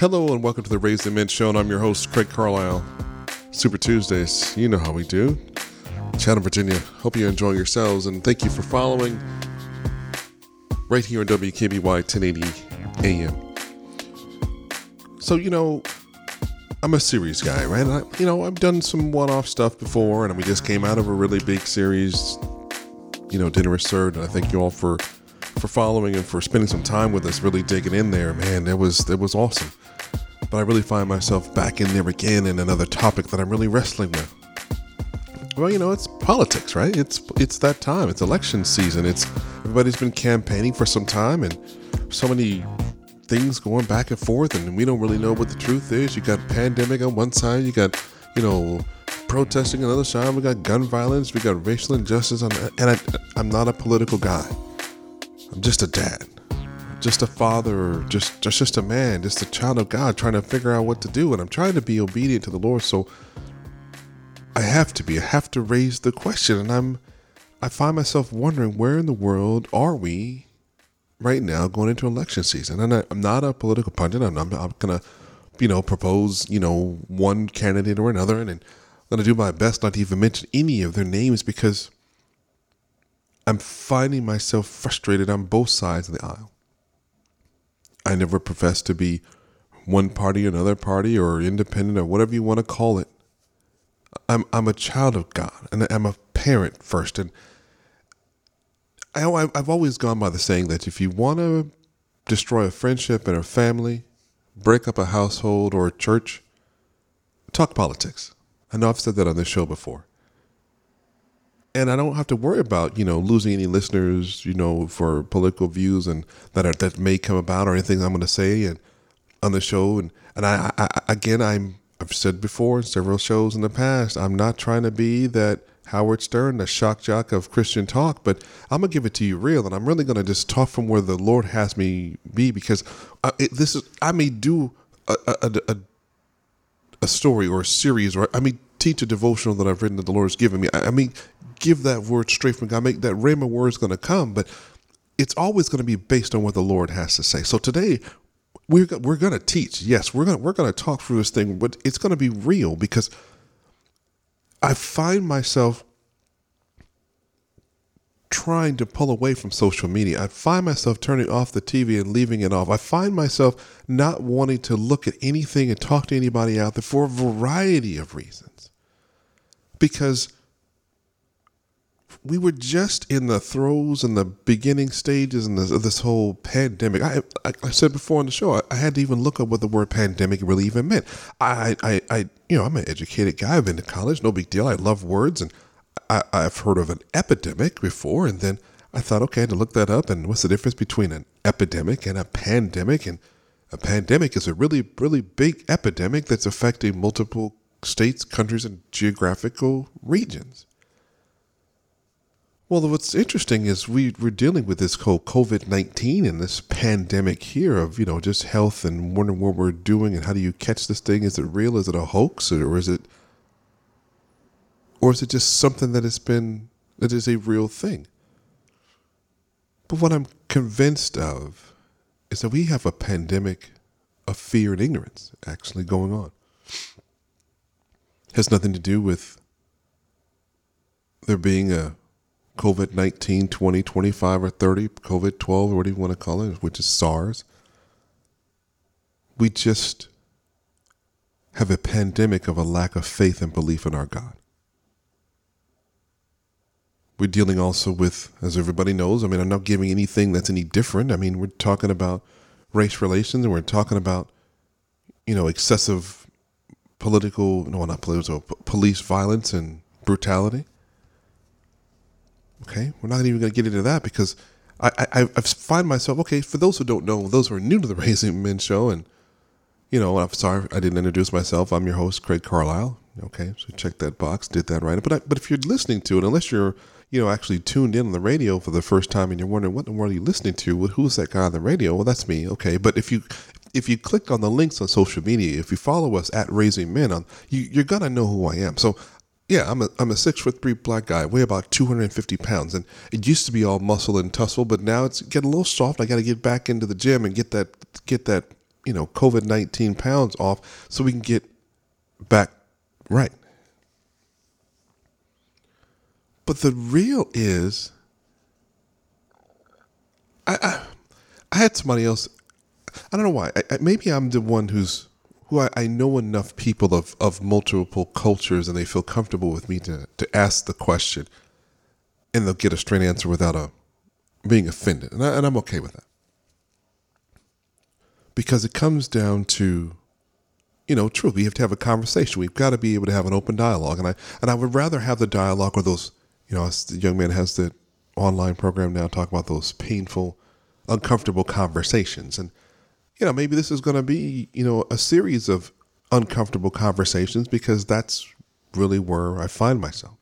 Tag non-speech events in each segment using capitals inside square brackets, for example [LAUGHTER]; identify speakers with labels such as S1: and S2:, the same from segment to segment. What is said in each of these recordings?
S1: Hello and welcome to the Raising Men Show, and I'm your host, Craig Carlisle. Super Tuesdays, you know how we do. Chatham, Virginia. Hope you're enjoying yourselves, and thank you for following right here on WKBY 1080 AM. So, you know, I'm a series guy, right? I, you know, I've done some one off stuff before, and we just came out of a really big series, you know, Dinner is Served, and I thank you all for for following and for spending some time with us, really digging in there. Man, it was it was awesome. But I really find myself back in there again in another topic that I'm really wrestling with. Well, you know, it's politics, right? It's it's that time. It's election season. It's everybody's been campaigning for some time and so many things going back and forth and we don't really know what the truth is. You got pandemic on one side, you got, you know, protesting on the other side, we got gun violence, we got racial injustice on and I, I'm not a political guy. I'm just a dad, just a father, just just just a man, just a child of God, trying to figure out what to do, and I'm trying to be obedient to the Lord. So I have to be. I have to raise the question, and I'm. I find myself wondering where in the world are we right now going into election season? And I, am not a political pundit. I'm, I'm, I'm gonna, you know, propose you know one candidate or another, and, and I'm gonna do my best not to even mention any of their names because I'm finding myself frustrated on both sides of the aisle. I never professed to be one party or another party or independent or whatever you want to call it. I'm I'm a child of God and I'm a parent first and I I've always gone by the saying that if you want to destroy a friendship and a family, break up a household or a church, talk politics. I know I've said that on this show before and I don't have to worry about you know losing any listeners, you know, for political views and that are, that may come about or anything I'm going to say and on the show. And and I, I, again, I'm I've said before in several shows in the past, I'm not trying to be that Howard Stern, the shock jock of Christian talk, but I'm gonna give it to you real, and I'm really gonna just talk from where the Lord has me be because uh, it, this is I may do a a, a a story or a series or I may teach a devotional that I've written that the Lord has given me. I, I mean, give that word straight from God. Make that rhema word is going to come, but it's always going to be based on what the Lord has to say. So today, we're we're going to teach. Yes, we're going we're going to talk through this thing, but it's going to be real because I find myself trying to pull away from social media. I find myself turning off the TV and leaving it off. I find myself not wanting to look at anything and talk to anybody out there for a variety of reasons. Because we were just in the throes and the beginning stages of this, of this whole pandemic. I, I, I, said before on the show, I, I, had to even look up what the word pandemic really even meant. I, I, I, you know, I'm an educated guy. I've been to college, no big deal. I love words, and I, I've heard of an epidemic before, and then I thought, okay, I had to look that up. And what's the difference between an epidemic and a pandemic? And a pandemic is a really, really big epidemic that's affecting multiple states, countries, and geographical regions. Well, what's interesting is we, we're dealing with this whole COVID 19 and this pandemic here of, you know, just health and wondering what we're doing and how do you catch this thing? Is it real? Is it a hoax? Or is it, or is it just something that has been, that is a real thing? But what I'm convinced of is that we have a pandemic of fear and ignorance actually going on. It has nothing to do with there being a COVID 19, 20, 25, or 30, COVID 12, or what do you want to call it, which is SARS. We just have a pandemic of a lack of faith and belief in our God. We're dealing also with, as everybody knows, I mean, I'm not giving anything that's any different. I mean, we're talking about race relations and we're talking about, you know, excessive political, no, not political, police violence and brutality. Okay, we're not even going to get into that because I, I, I find myself okay. For those who don't know, those who are new to the [LAUGHS] Raising Men show, and you know, I'm sorry I didn't introduce myself. I'm your host, Craig Carlisle. Okay, so check that box, did that right. But I, but if you're listening to it, unless you're you know actually tuned in on the radio for the first time and you're wondering what in the world are you listening to? Well, who's that guy on the radio? Well, that's me. Okay, but if you if you click on the links on social media, if you follow us at Raising Men on, you, you're gonna know who I am. So yeah, I'm a I'm a six foot three black guy, weigh about 250 pounds, and it used to be all muscle and tussle, but now it's getting a little soft. I got to get back into the gym and get that get that you know, COVID 19 pounds off so we can get back right. But the real is, I, I, I had somebody else. I don't know why. I, I, maybe I'm the one who's who I, I know enough people of, of multiple cultures and they feel comfortable with me to, to ask the question and they'll get a straight answer without a being offended. And, I, and I'm okay with that. Because it comes down to, you know, truly, we have to have a conversation. We've got to be able to have an open dialogue. And I, and I would rather have the dialogue or those, you know, the young man has the online program now talk about those painful, uncomfortable conversations. And, you know, maybe this is going to be, you know, a series of uncomfortable conversations because that's really where I find myself.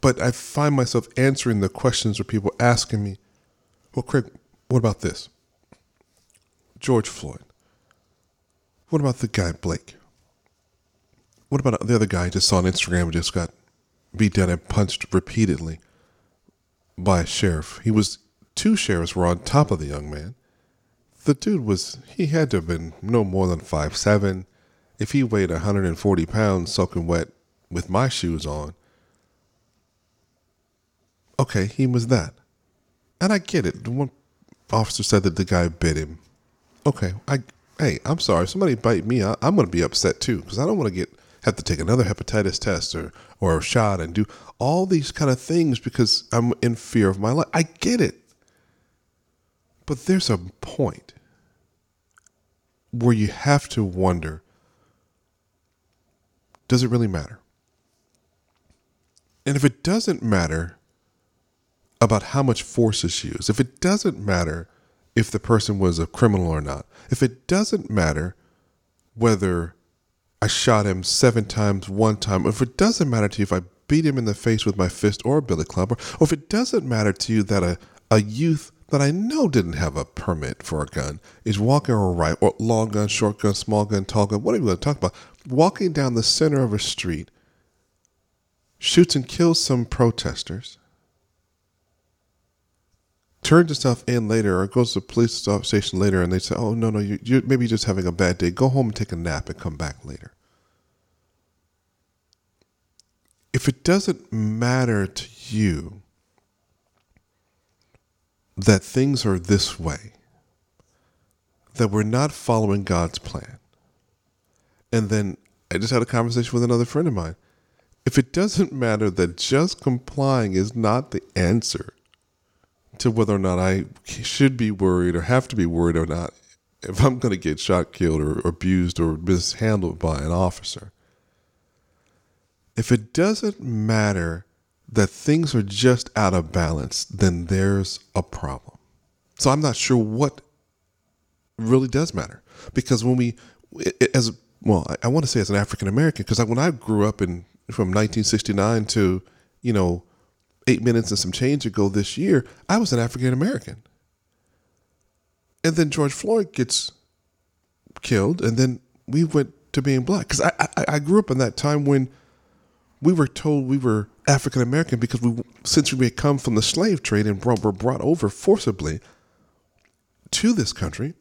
S1: But I find myself answering the questions where people asking me, well, Craig, what about this? George Floyd. What about the guy Blake? What about the other guy I just saw on Instagram who just got beat down and punched repeatedly by a sheriff? He was two sheriffs were on top of the young man. The dude was he had to have been no more than five seven. If he weighed 140 pounds soaking wet with my shoes on, okay, he was that. And I get it. The one officer said that the guy bit him. Okay, I hey, I'm sorry. If somebody bite me, I, am going to be upset too because I don't want to get have to take another hepatitis test or or a shot and do all these kind of things because I'm in fear of my life. I get it. But there's a point where you have to wonder does it really matter? And if it doesn't matter, about how much force is used, if it doesn't matter if the person was a criminal or not, if it doesn't matter whether I shot him seven times one time, if it doesn't matter to you if I beat him in the face with my fist or a billy club, or, or if it doesn't matter to you that a, a youth that I know didn't have a permit for a gun is walking or right or long gun, short gun, small gun, tall gun, whatever you want to talk about, walking down the center of a street, shoots and kills some protesters, turns himself in later or goes to the police station later and they say, oh, no, no, you, you're maybe just having a bad day. Go home and take a nap and come back later. If it doesn't matter to you that things are this way, that we're not following God's plan, and then I just had a conversation with another friend of mine. If it doesn't matter that just complying is not the answer, to whether or not I should be worried or have to be worried or not if I'm going to get shot, killed, or abused or mishandled by an officer. If it doesn't matter that things are just out of balance, then there's a problem. So I'm not sure what really does matter because when we, as well, I want to say as an African American, because when I grew up in from 1969 to you know eight minutes and some change ago this year, I was an African American. And then George Floyd gets killed, and then we went to being black. Because I, I, I grew up in that time when we were told we were African American because we, since we had come from the slave trade and were brought over forcibly to this country,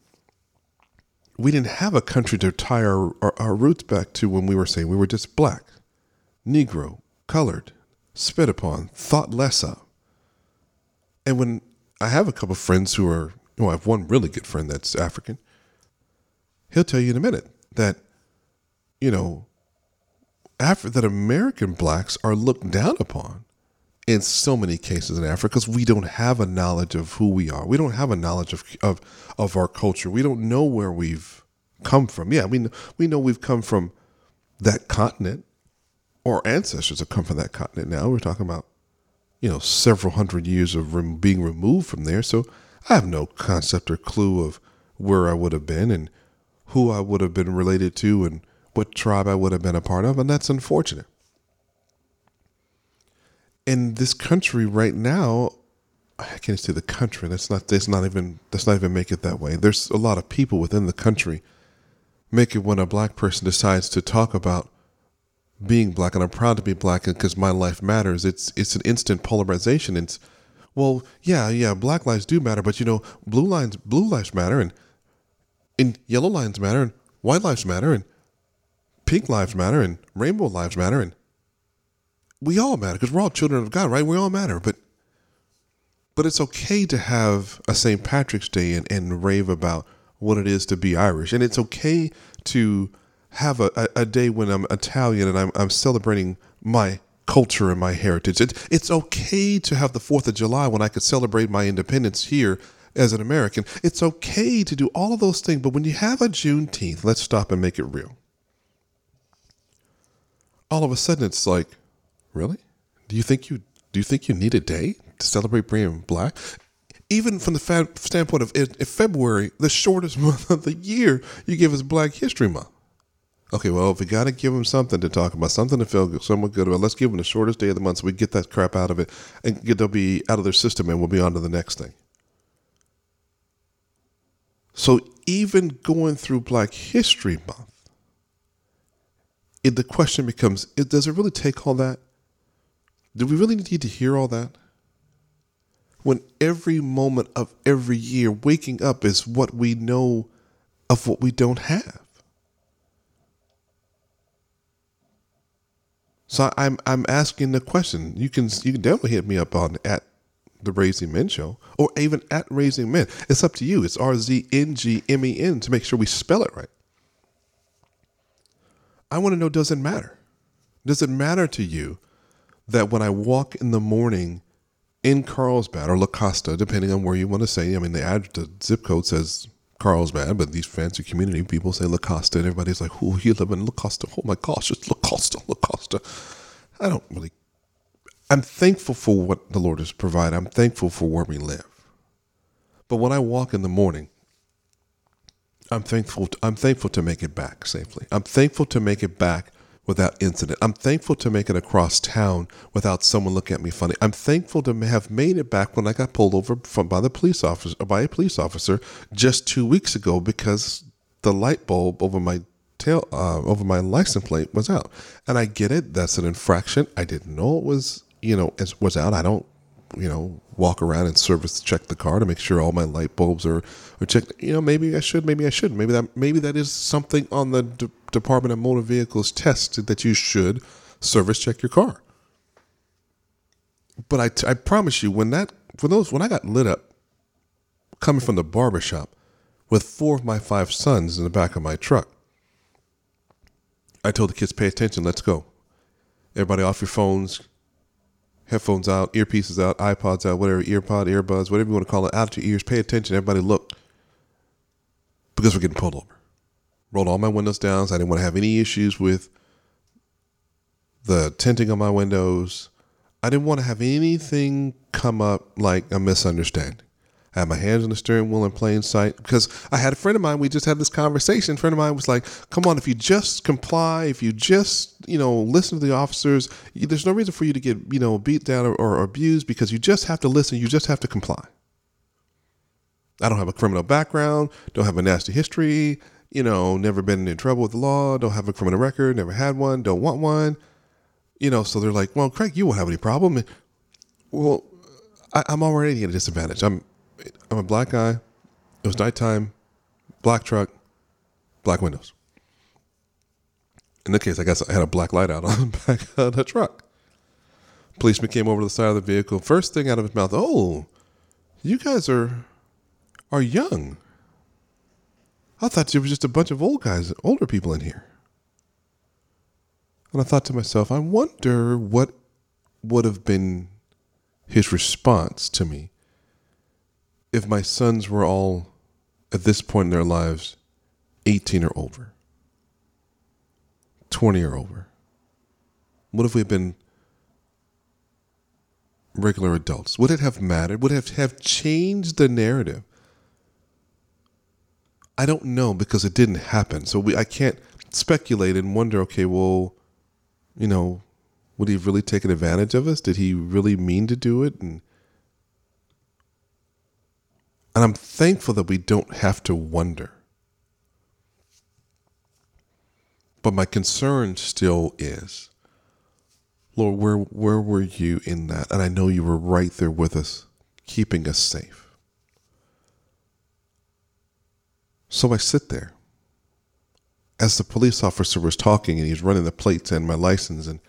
S1: we didn't have a country to tie our, our, our roots back to when we were saying we were just black, Negro, colored, spit upon, thought less of. And when I have a couple of friends who are, well, I have one really good friend that's African, he'll tell you in a minute that, you know, Af- that American blacks are looked down upon in so many cases in Africa because we don't have a knowledge of who we are. We don't have a knowledge of, of, of our culture. We don't know where we've come from. Yeah, we, we know we've come from that continent, or ancestors have come from that continent now. We're talking about, you know, several hundred years of rem- being removed from there. So I have no concept or clue of where I would have been and who I would have been related to and what tribe I would have been a part of. And that's unfortunate. In this country right now, I can't say the country. That's not. That's not even. That's not even make it that way. There's a lot of people within the country make it when a black person decides to talk about being black, and I'm proud to be black because my life matters. It's it's an instant polarization. It's well, yeah, yeah, black lives do matter, but you know, blue lines, blue lives matter, and And yellow lives matter, and white lives matter, and pink lives matter, and rainbow lives matter, and we all matter because we're all children of God, right? We all matter, but but it's okay to have a St. Patrick's Day and, and rave about what it is to be Irish, and it's okay to have a, a, a day when I'm Italian and I'm, I'm celebrating my culture and my heritage. It, it's okay to have the 4th of July when I could celebrate my independence here as an American. It's okay to do all of those things, but when you have a Juneteenth, let's stop and make it real. All of a sudden, it's like, really? Do you think you do you think you need a day to celebrate being black? Even from the fa- standpoint of February, the shortest [LAUGHS] month of the year, you give us Black History Month. Okay, well, if we got to give them something to talk about, something to feel somewhat good about, let's give them the shortest day of the month so we get that crap out of it and get they'll be out of their system and we'll be on to the next thing. So even going through Black History Month, it, the question becomes: Does it really take all that? Do we really need to hear all that? When every moment of every year, waking up is what we know of what we don't have. So I'm I'm asking the question. You can you can definitely hit me up on at the Raising Men Show or even at Raising Men. It's up to you. It's R Z N G M E N to make sure we spell it right. I want to know does it matter? Does it matter to you that when I walk in the morning in Carlsbad or La Costa, depending on where you want to say, I mean, the, ad, the zip code says Carlsbad, but these fancy community people say La Costa, and everybody's like, "Oh, you live in La Costa? Oh my gosh, it's La Costa, La Costa." I don't really. I'm thankful for what the Lord has provided. I'm thankful for where we live. But when I walk in the morning, I'm thankful. To, I'm thankful to make it back safely. I'm thankful to make it back without incident. I'm thankful to make it across town without someone looking at me funny. I'm thankful to have made it back when I got pulled over from by the police officer by a police officer just two weeks ago because the light bulb over my tail uh, over my license plate was out. And I get it. That's an infraction. I didn't know it was you know was out. I don't you know walk around and service check the car to make sure all my light bulbs are are checked. You know maybe I should. Maybe I should. Maybe that maybe that is something on the Department of Motor Vehicles test that you should service check your car. But I, t- I promise you, when that for those when I got lit up coming from the barbershop with four of my five sons in the back of my truck, I told the kids, pay attention, let's go. Everybody off your phones, headphones out, earpieces out, iPods out, whatever, earpod, earbuds, whatever you want to call it, out your ears, pay attention, everybody look. Because we're getting pulled over rolled all my windows down. So I didn't want to have any issues with the tinting on my windows. I didn't want to have anything come up like a misunderstanding. I had my hands on the steering wheel in plain sight because I had a friend of mine. We just had this conversation. A friend of mine was like, "Come on, if you just comply, if you just you know listen to the officers, you, there's no reason for you to get you know beat down or, or abused because you just have to listen. You just have to comply." I don't have a criminal background. Don't have a nasty history you know, never been in trouble with the law, don't have a criminal record, never had one, don't want one. You know, so they're like, well, Craig, you won't have any problem. Well, I, am already at a disadvantage. I'm, I'm a black guy. It was nighttime, black truck, black windows. In this case, I guess I had a black light out [LAUGHS] on the back of the truck. Policeman came over to the side of the vehicle. First thing out of his mouth, "Oh, you guys are are young." I thought you were just a bunch of old guys, older people in here. And I thought to myself, I wonder what would have been his response to me if my sons were all, at this point in their lives, 18 or over, 20 or over. What if we had been regular adults? Would it have mattered? Would it have changed the narrative? I don't know because it didn't happen. So we I can't speculate and wonder, okay, well, you know, would he have really taken advantage of us? Did he really mean to do it? And and I'm thankful that we don't have to wonder. But my concern still is, Lord, where where were you in that? And I know you were right there with us, keeping us safe. So I sit there as the police officer was talking and he's running the plates and my license and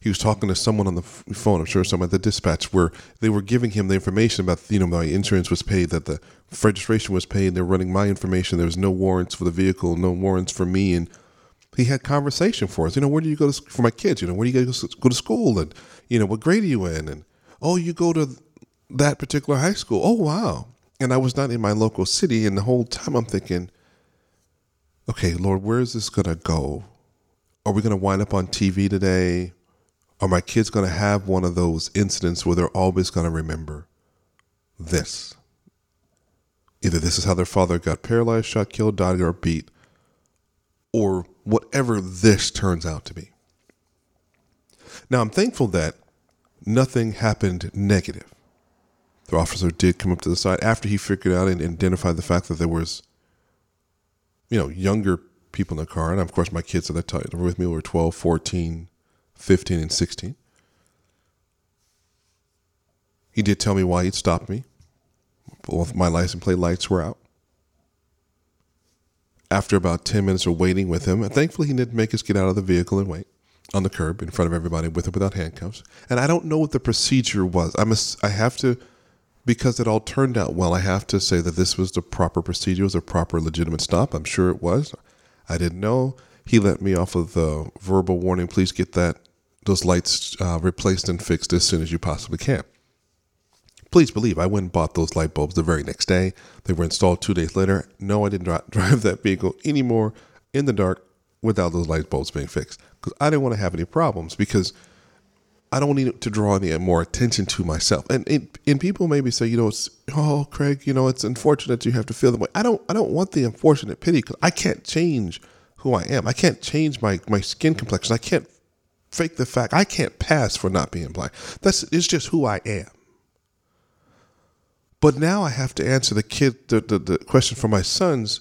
S1: he was talking to someone on the phone, I'm sure someone at the dispatch, where they were giving him the information about, you know, my insurance was paid, that the registration was paid. They're running my information. There was no warrants for the vehicle, no warrants for me. And he had conversation for us. You know, where do you go to, for my kids? You know, where do you go to, go to school? And, you know, what grade are you in? And, oh, you go to that particular high school. Oh, wow. And I was not in my local city. And the whole time I'm thinking, okay, Lord, where is this to go? Are we going to wind up on TV today? Are my kids going to have one of those incidents where they're always going to remember this? Either this is how their father got paralyzed, shot, killed, died, or beat, or whatever this turns out to be. Now, I'm thankful that nothing happened negative. The officer did come up to the side after he figured out and identified the fact that there was, you know, younger people in the car. And of course, my kids at that time were with me were 12, 14, 15 and 16. He did tell me why he'd stopped me. Both my license plate lights were out. After about 10 minutes of waiting with him, thankfully he didn't make us get out of the vehicle and wait on the curb in front of everybody with or without handcuffs. And I don't know what the procedure was. I must I have to because it all turned out well, I have to say that this was the proper procedure, it was a proper legitimate stop. I'm sure it was. I didn't know. He let me off of the verbal warning, please get that those lights uh, replaced and fixed as soon as you possibly can. Please believe I went and bought those light bulbs the very next day. They were installed two days later. No, I didn't [LAUGHS] drive that vehicle anymore in the dark without those light bulbs being fixed because I didn't want to have any problems because I don't need to draw any more attention to myself. And and, and people maybe say, you know, it's, oh, Craig, you know, it's unfortunate you have to feel the way. I don't I don't want the unfortunate pity because I can't change who I am. I can't change my my skin complexion. I can't fake the fact I can't pass for not being black. That's it's just who I am. But now I have to answer the kid the, the, the question for my sons.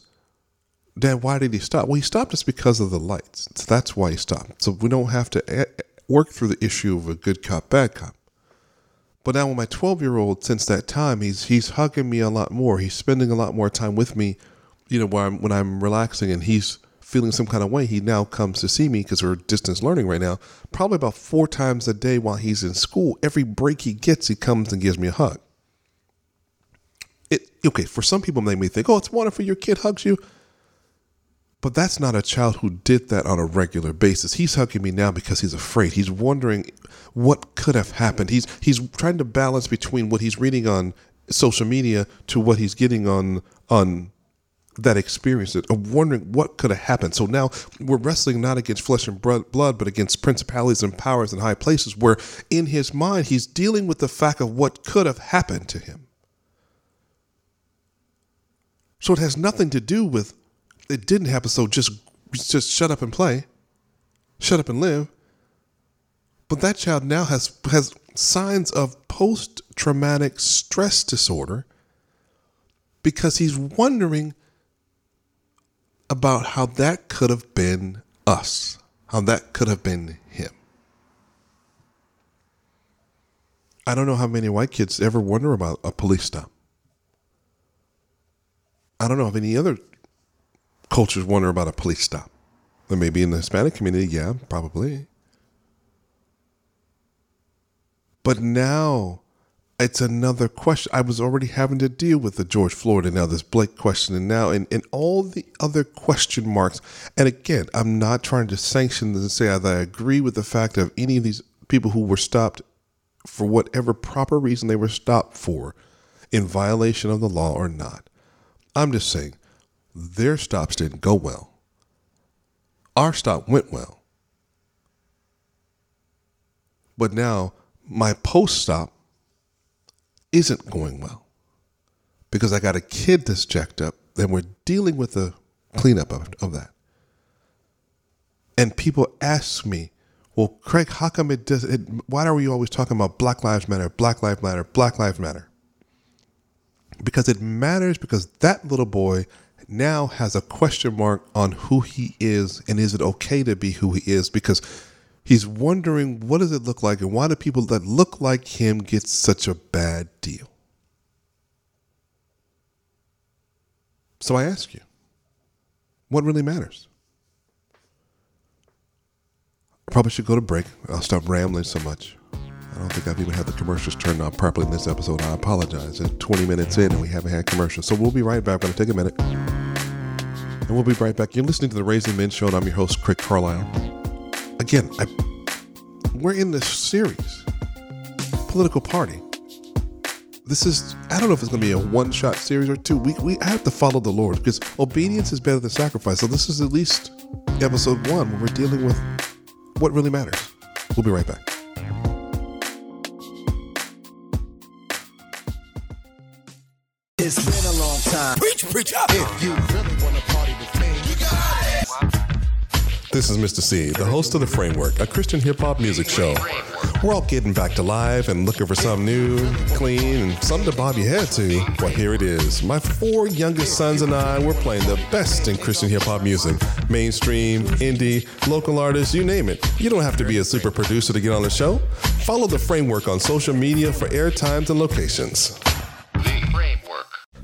S1: Dad, why did he stop? Well, he stopped us because of the lights. So that's why he stopped. So we don't have to a- work through the issue of a good cop, bad cop. But now with my 12 year old, since that time, he's he's hugging me a lot more. He's spending a lot more time with me, you know, when I'm, when I'm relaxing, and he's feeling some kind of way, he now comes to see me because we're distance learning right now. Probably about four times a day while he's in school. Every break he gets, he comes and gives me a hug. It okay for some people they may think, oh, it's wonderful your kid hugs you. But that's not a child who did that on a regular basis. He's hugging me now because he's afraid. He's wondering what could have happened. He's he's trying to balance between what he's reading on social media to what he's getting on on that experience of wondering what could have happened. So now we're wrestling not against flesh and blood, but against principalities and powers and high places, where in his mind he's dealing with the fact of what could have happened to him. So it has nothing to do with it didn't happen. So just just shut up and play, shut up and live. But that child now has has signs of post traumatic stress disorder because he's wondering about how that could have been us, how that could have been him. I don't know how many white kids ever wonder about a police stop. I don't know if any other cultures wonder about a police stop. There may be in the Hispanic community, yeah, probably. But now it's another question. I was already having to deal with the George Floyd and now this Blake question and now and, and all the other question marks. And again, I'm not trying to sanction and say that I agree with the fact of any of these people who were stopped for whatever proper reason they were stopped for in violation of the law or not. I'm just saying their stops didn't go well. Our stop went well. But now my post stop isn't going well because I got a kid that's jacked up, and we're dealing with the cleanup of, of that. And people ask me, well, Craig, how come it does it? Why are we always talking about Black Lives Matter, Black Lives Matter, Black Lives Matter? Because it matters because that little boy now has a question mark on who he is and is it okay to be who he is because He's wondering what does it look like and why do people that look like him get such a bad deal? So I ask you, what really matters. I probably should go to break. I'll stop rambling so much. I don't think I've even had the commercials turned on properly in this episode. I apologize. It's 20 minutes in and we haven't had commercials. So we'll be right back. I'm going to take a minute. And we'll be right back. You're listening to the Raising Men Show, and I'm your host, Craig Carlisle. Again, I, we're in this series, Political Party. This is, I don't know if it's going to be a one shot series or two. We, we have to follow the Lord because obedience is better than sacrifice. So this is at least episode one where we're dealing with what really matters. We'll be right back.
S2: It's been a long time. Preach, preach up. If you really
S1: This is Mr. C, the host of The Framework, a Christian hip hop music show. We're all getting back to live and looking for something new, clean, and something to bob your head to. Well, here it is. My four youngest sons and I, we're playing the best in Christian hip hop music mainstream, indie, local artists, you name it. You don't have to be a super producer to get on the show. Follow The Framework on social media for airtimes and locations.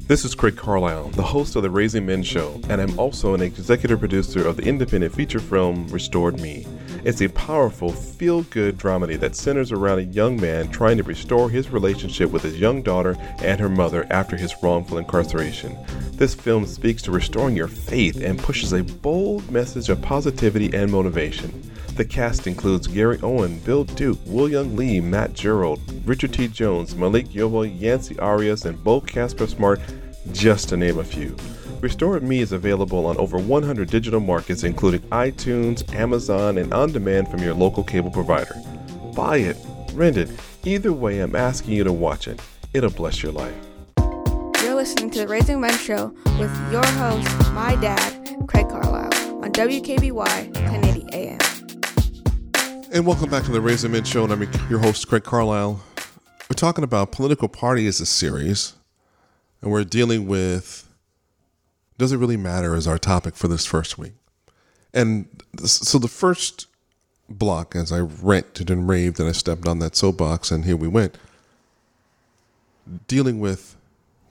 S1: This is Craig Carlisle, the host of the Raising Men Show, and I'm also an executive producer of the independent feature film Restored Me. It's a powerful, feel good dramedy that centers around a young man trying to restore his relationship with his young daughter and her mother after his wrongful incarceration. This film speaks to restoring your faith and pushes a bold message of positivity and motivation. The cast includes Gary Owen, Bill Duke, William Lee, Matt Gerald, Richard T. Jones, Malik Yoba, Yancey Arias, and Beau Casper Smart, just to name a few. Restored Me is available on over 100 digital markets, including iTunes, Amazon, and on demand from your local cable provider. Buy it, rent it, either way, I'm asking you to watch it. It'll bless your life.
S3: You're listening to the Raising Men Show with your host, my dad, Craig Carlisle, on WKBY 1080 AM.
S1: And welcome back to the Raising Men Show, and I'm your host, Craig Carlisle. We're talking about political party as a series, and we're dealing with does it really matter as our topic for this first week. And so the first block, as I ranted and raved and I stepped on that soapbox, and here we went, dealing with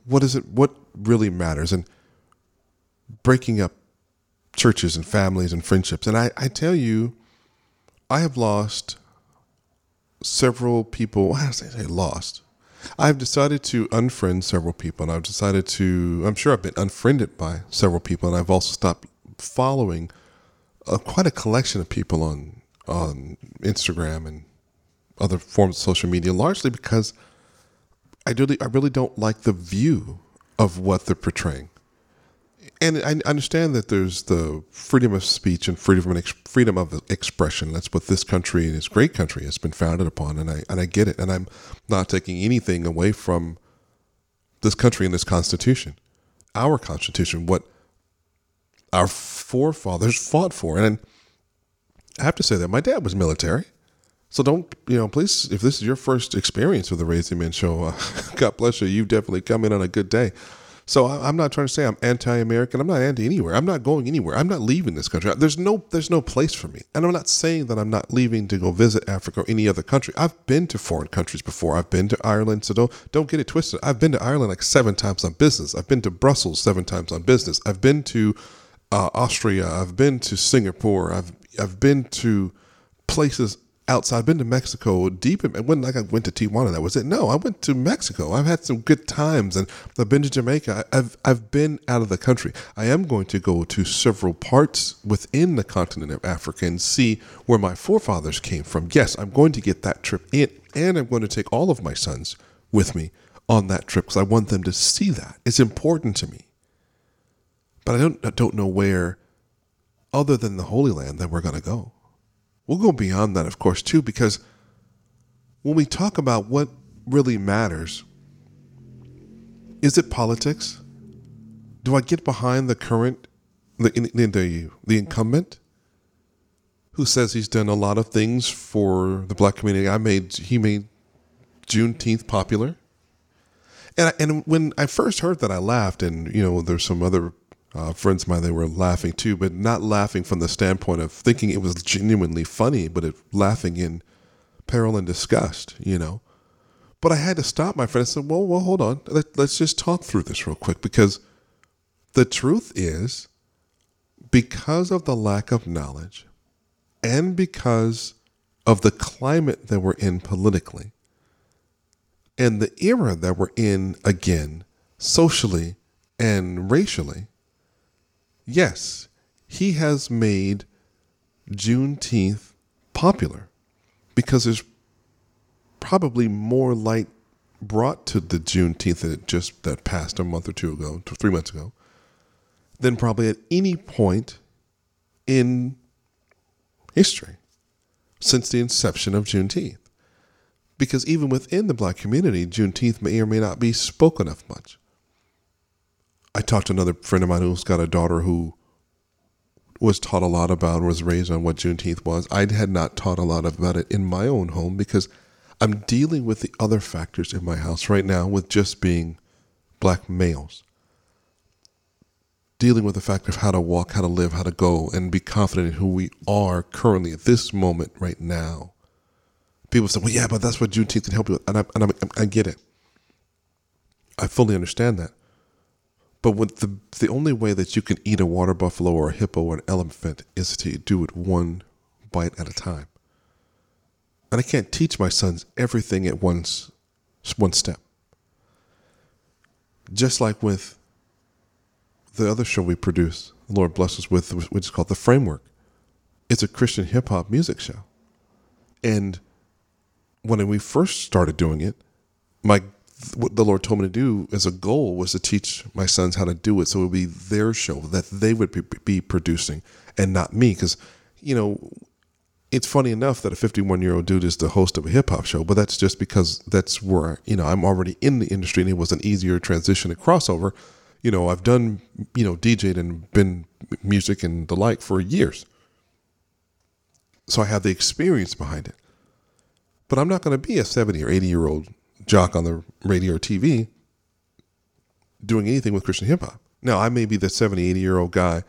S1: what is it, what really matters, and breaking up churches and families and friendships. And I, I tell you, I have lost several people. I say lost? I've decided to unfriend several people, and I've decided to. I'm sure I've been unfriended by several people, and I've also stopped following uh, quite a collection of people on on Instagram and other forms of social media, largely because I really I really don't like the view of what they're portraying and I understand that there's the freedom of speech and freedom of freedom of expression. That's what this country, this great country, has been founded upon, and I and I get it. And I'm not taking anything away from this country and this Constitution, our Constitution, what our forefathers fought for. And I have to say that my dad was military. So don't, you know, please, if this is your first experience with the Raising Men show, uh, [LAUGHS] God bless you. You've definitely come in on a good day. So I'm not trying to say I'm anti-American. I'm not anti anywhere. I'm not going anywhere. I'm not leaving this country. There's no there's no place for me. And I'm not saying that I'm not leaving to go visit Africa or any other country. I've been to foreign countries before. I've been to Ireland. So don't don't get it twisted. I've been to Ireland like seven times on business. I've been to Brussels seven times on business. I've been to uh, Austria. I've been to Singapore. I've I've been to places outside. I've been to Mexico deep in, it wasn't like I went to Tijuana. That was it. No, I went to Mexico. I've had some good times and I've been to Jamaica. I've, I've been out of the country. I am going to go to several parts within the continent of Africa and see where my forefathers came from. Yes, I'm going to get that trip in and I'm going to take all of my sons with me on that trip because I want them to see that. It's important to me. But I don't, I don't know where other than the Holy Land that we're going to go. We'll go beyond that, of course, too, because when we talk about what really matters, is it politics? Do I get behind the current, the, the, the incumbent, who says he's done a lot of things for the black community? I made he made Juneteenth popular, and I, and when I first heard that, I laughed, and you know, there's some other uh, friends of mine they were laughing too, but not laughing from the standpoint of thinking it was genuinely funny, but it, laughing in peril and disgust, you know. But I had to stop my friend and said, "Well, well, hold on. Let, let's just talk through this real quick because the truth is, because of the lack of knowledge and because of the climate that we're in politically and the era that we're in again, socially and racially, yes, he has made Juneteenth popular because there's probably more light brought to the Juneteenth that just that passed a month or two ago, three months ago, than probably at any point in history since the inception of Juneteenth. Because even within the black community, Juneteenth may or may not be spoken of much. I talked to another friend of mine who's got a daughter who was taught a lot about was raised on what Juneteenth was. I had not taught a lot about it in my own home because I'm dealing with the other factors in my house right now with just being black males. Dealing with the fact of how to walk, how to live, how to go, and be confident in who we are currently at this moment right now. People say, well, yeah, but that's what Juneteenth can help you with. And I, and I, I get it. I fully understand that. But the the only way that you can eat a water buffalo or a hippo or an elephant is to do it one bite at a time. And I can't teach my sons everything at once, one step. Just like with the other show we produce, the Lord bless us with, which is called The Framework. It's a Christian hip hop music show. And when we first started doing it, my what the Lord told me to do as a goal was to teach my sons how to do it. So it would be their show that they would be, producing and not me. Because, you know, it's funny enough that a 51 year old dude is the host of a hip hop show, but that's just because that's where, you know, I'm already in the industry and it was an easier transition and crossover. You know, I've done, you know, DJed and been music and the like for years. So I have the experience behind it. But I'm not going to be a 70 or 80 year old jock on the radio or TV doing anything with Christian hip hop. Now, I may be the 70, 80 year old guy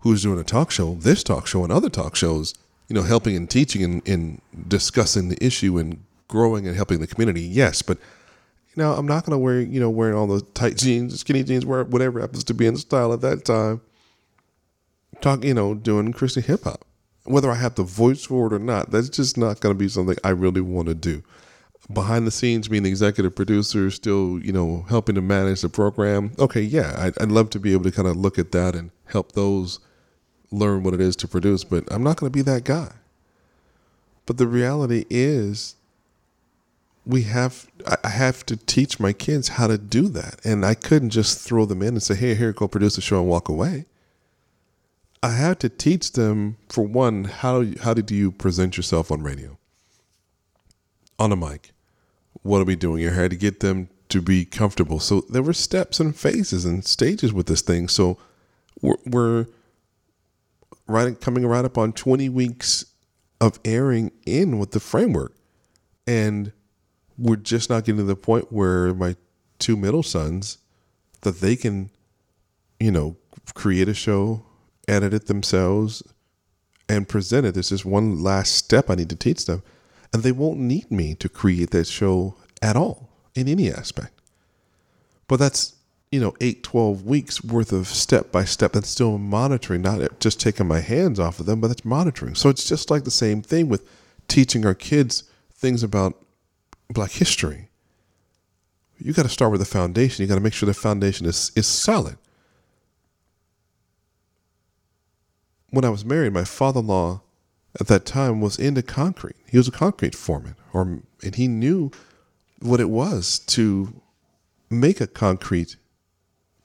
S1: who's doing a talk show, this talk show, and other talk shows, you know, helping and teaching and, and discussing the issue and growing and helping the community. Yes, but know, I'm not going to wear, you know, wearing all the tight jeans, skinny jeans, whatever happens to be in style at that time. Talk, you know, doing Christian hip hop. Whether I have the voice for it or not, that's just not going to be something I really want to do behind the scenes being the executive producer, still, you know, helping to manage the program. Okay, yeah, I'd, I'd love to be able to kind of look at that and help those learn what it is to produce, but I'm not going to be that guy. But the reality is, we have I have to teach my kids how to do that, and I couldn't just throw them in and say, "Hey, here, go produce a show and walk away." I had to teach them, for one, how how did you present yourself on radio, on a mic, what are we doing here? Had to get them to be comfortable. So there were steps and phases and stages with this thing. So we're, we're right coming right up on 20 weeks of airing in with the framework. And we're just not getting to the point where my two middle sons that they can, you know, create a show, edit it themselves, and present it. There's just one last step I need to teach them and they won't need me to create that show at all in any aspect. But that's, you know, eight, 12 weeks worth of step by step. That's still monitoring, not just taking my hands off of them, but that's monitoring. So it's just like the same thing with teaching our kids things about black history. You got to start with the foundation. You got to make sure the foundation is, is solid. When I was married, my father in law at that time was into concrete. He was a concrete foreman, or and he knew what it was to make a concrete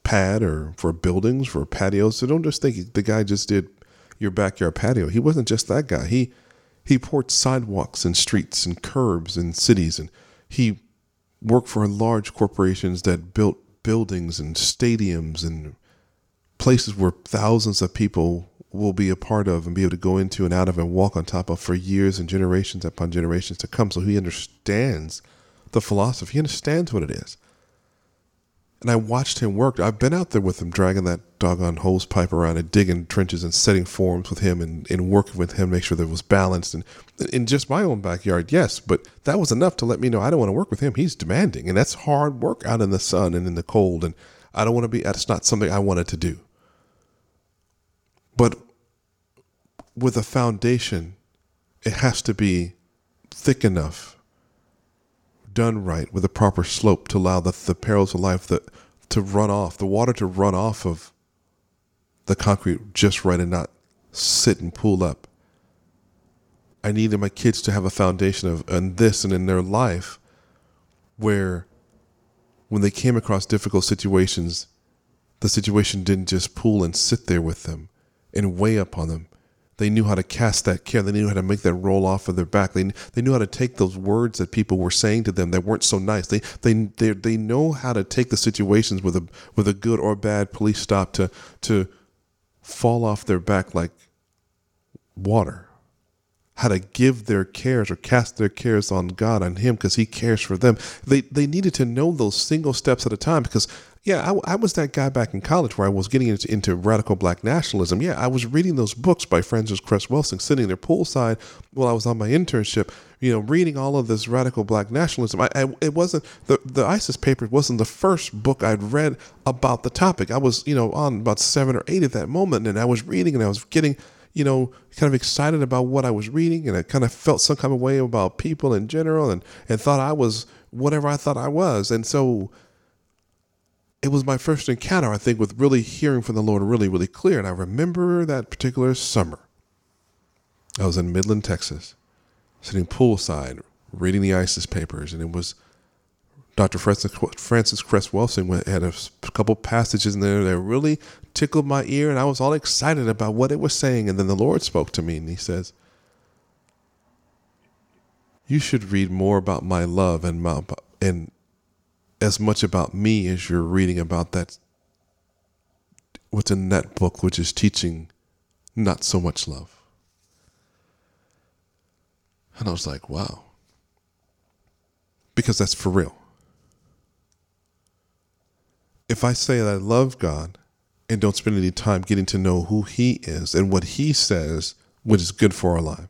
S1: pad or for buildings, for patios. So don't just think the guy just did your backyard patio. He wasn't just that guy. He he poured sidewalks and streets and curbs in cities and he worked for large corporations that built buildings and stadiums and places where thousands of people will be a part of and be able to go into and out of and walk on top of for years and generations upon generations to come. So he understands the philosophy, he understands what it is. And I watched him work. I've been out there with him, dragging that doggone hose pipe around and digging trenches and setting forms with him and, and working with him, make sure that it was balanced. And in just my own backyard, yes, but that was enough to let me know I don't want to work with him. He's demanding, and that's hard work out in the sun and in the cold. And I don't want to be, that's not something I wanted to do. With a foundation, it has to be thick enough, done right, with a proper slope to allow the, the perils of life that, to run off, the water to run off of the concrete just right and not sit and pool up. I needed my kids to have a foundation of in this and in their life where when they came across difficult situations, the situation didn't just pool and sit there with them and weigh upon them. They knew how to cast that care. They knew how to make that roll off of their back. They, they knew how to take those words that people were saying to them that weren't so nice. They they they, they know how to take the situations with a with a good or bad police stop to to fall off their back like water how to give their cares or cast their cares on God on Him because He cares for them. They they needed to know those single steps at a time because yeah, I, I was that guy back in college where I was getting into, into, radical black nationalism. Yeah, I was reading those books by Frances Cress Welsing, sitting there poolside while I was on my internship. You know, reading all of this radical black nationalism. I, I it wasn't the the ISIS papers wasn't the first book I'd read about the topic. I was you know on about seven or eight at that moment, and I was reading and I was getting you know, kind of excited about what I was reading, and I kind of felt some kind of way about people in general, and and thought I was whatever I thought I was, and so it was my first encounter, I think, with really hearing from the Lord really, really clear. And I remember that particular summer. I was in Midland, Texas, sitting poolside, reading the ISIS papers, and it was Dr. Frances Cress Welsing had a couple passages in there that really tickled my ear, and I was all excited about what it was saying. And then the Lord spoke to me, and He says, "You should read more about my love and my, and as much about me as you're reading about that what's in that book, which is teaching not so much love." And I was like, "Wow," because that's for real if I say that I love God and don't spend any time getting to know who He is and what He says, what is good for our life,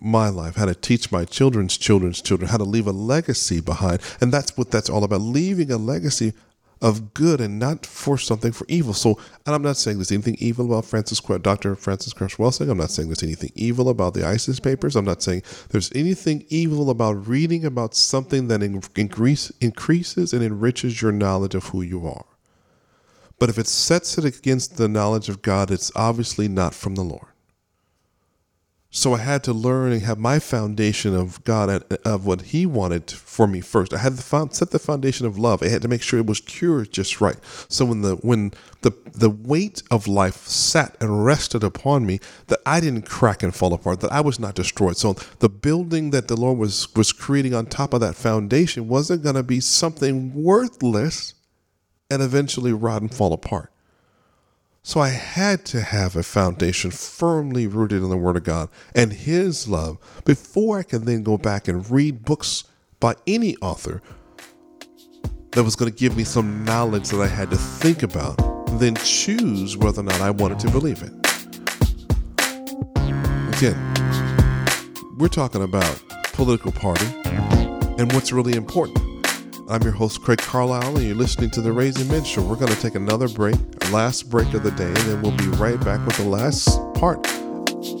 S1: my life, how to teach my children's children's children, how to leave a legacy behind. And that's what that's all about leaving a legacy of good and not for something for evil. So, and I'm not saying there's anything evil about Frances, Dr. Frances Cress Welsing. I'm not saying there's anything evil about the ISIS papers. I'm not saying there's anything evil about reading about something that increase, increases and enriches your knowledge of who you are. But if it sets it against the knowledge of God, it's obviously not from the Lord. So I had to learn and have my foundation of God and of what He wanted for me first. I had to set the foundation of love. I had to make sure it was cured just right. So when the when the the weight of life sat and rested upon me, that I didn't crack and fall apart, that I was not destroyed. So the building that the Lord was was creating on top of that foundation wasn't going to be something worthless and eventually rot and fall apart. So I had to have a foundation firmly rooted in the Word of God and His love before I could then go back and read books by any author that was going to give me some knowledge that I had to think about, and then choose whether or not I wanted to believe it. Again, we're talking about political party and what's really important. I'm your host, Craig Carlisle, and you're listening to the Raising Men Show. We're going to take another break, last break of the day, and then we'll be right back with the last part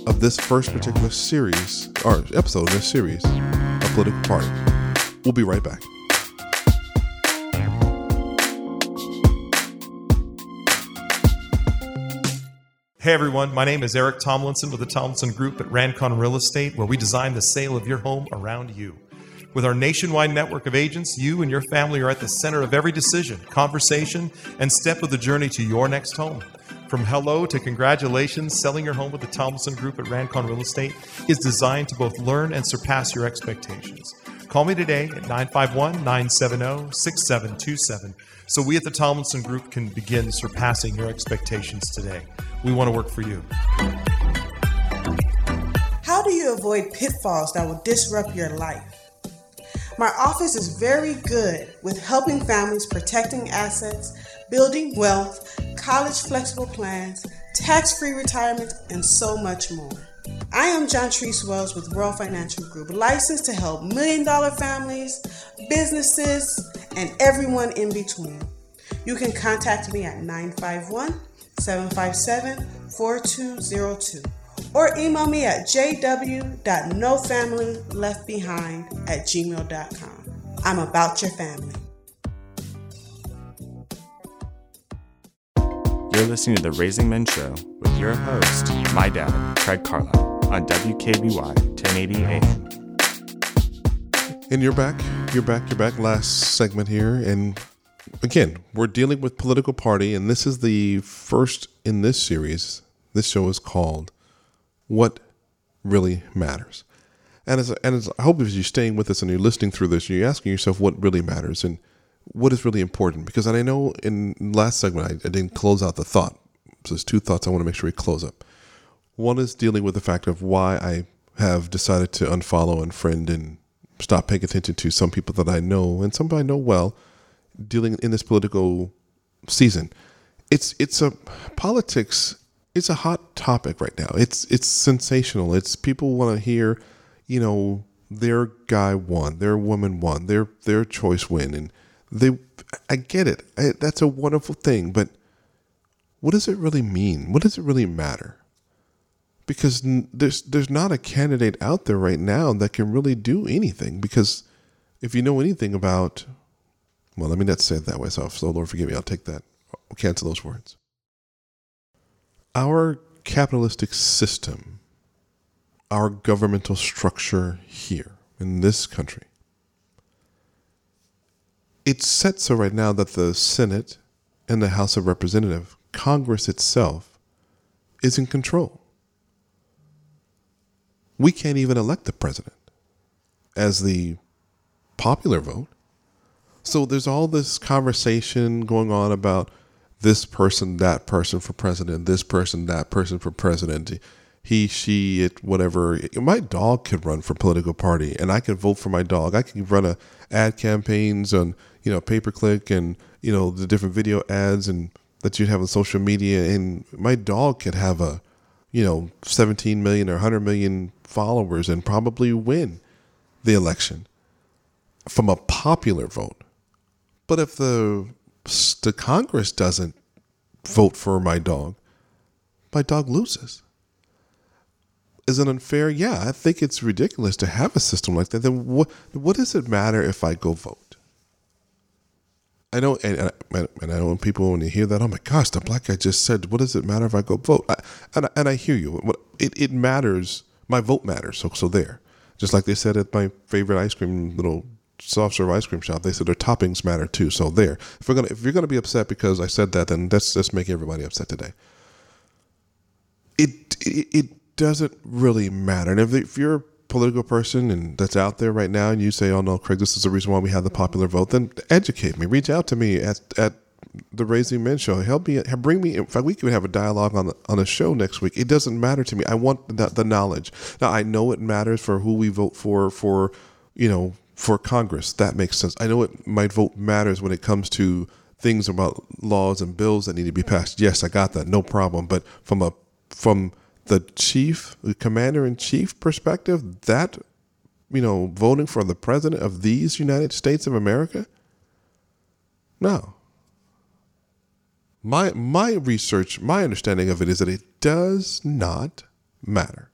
S1: of this first particular series, or episode in this series A Political Party. We'll be right back.
S4: Hey everyone, my name is Eric Tomlinson with the Tomlinson Group at Rancon Real Estate, where we design the sale of your home around you. With our nationwide network of agents, you and your family are at the center of every decision, conversation, and step of the journey to your next home. From hello to congratulations, selling your home with the Tomlinson Group at Rancon Real Estate is designed to both learn and surpass your expectations. Call me today at 951 970 6727 so we at the Tomlinson Group can begin surpassing your expectations today. We want to work for you.
S5: How do you avoid pitfalls that will disrupt your life? My office is very good with helping families protecting assets, building wealth, college flexible plans, tax free retirement, and so much more. I am John Treese Wells with World Financial Group, licensed to help million dollar families, businesses, and everyone in between. You can contact me at 951 757 4202 or email me at jw.nofamilyleftbehind at gmail.com. I'm about your family.
S6: You're listening to The Raising Men Show with your host, my dad, Craig Carlisle, on WKBY 1080 AM.
S1: And you're back. You're back. You're back. Last segment here. And again, we're dealing with political party. And this is the first in this series. This show is called What Really Matters. And as, and as I hope as you're staying with us and you're listening through this, you're asking yourself what really matters and what is really important. Because I know in last segment, I, I didn't close out the thought. So there's two thoughts I want to make sure we close up. One is dealing with the fact of why I have decided to unfollow and friend and stop paying attention to some people that I know and some I know well dealing in this political season. It's it's a politics. It's a hot topic right now. It's it's sensational. It's people want to hear, you know, their guy won, their woman won, their their choice win, and they. I get it. I, that's a wonderful thing, but what does it really mean? What does it really matter? because there's there's not a candidate out there right now that can really do anything because if you know anything about well let me not say it that way so, lord forgive me i'll take that I'll cancel those words our capitalistic system our governmental structure here in this country it's set so right now that the senate and the house of representatives congress itself is in control we can't even elect the president as the popular vote. So there's all this conversation going on about this person, that person for president, this person, that person for president. He, she, it, whatever. My dog could run for political party, and I could vote for my dog. I can run a ad campaigns on you know pay per click and you know the different video ads and that you'd have on social media, and my dog could have a you know 17 million or 100 million followers and probably win the election from a popular vote. But if the the Congress doesn't vote for my dog, my dog loses. Is it unfair? Yeah, I think it's ridiculous to have a system like that. Then what what does it matter if I go vote? I know, and, and, and I know when people when you hear that, oh my gosh, the black guy just said, "What does it matter if I go vote?" I, and and I hear you. It it matters my vote matters. So so there. Just like they said at my favorite ice cream little soft serve ice cream shop, they said their toppings matter too. So there. If we're gonna if you're gonna be upset because I said that, then let's let's everybody upset today. It it, doesn't really matter. And if, if you're a political person and that's out there right now and you say, Oh no, Craig, this is the reason why we have the popular vote, then educate me. Reach out to me at at the Raising Men show. Help me, bring me. In fact, we could have a dialogue on the, on a show next week. It doesn't matter to me. I want the, the knowledge. Now, I know it matters for who we vote for. For you know, for Congress, that makes sense. I know it. My vote matters when it comes to things about laws and bills that need to be passed. Yes, I got that. No problem. But from a from the chief, the commander in chief perspective, that you know, voting for the president of these United States of America, no, my my research, my understanding of it is that it does not matter.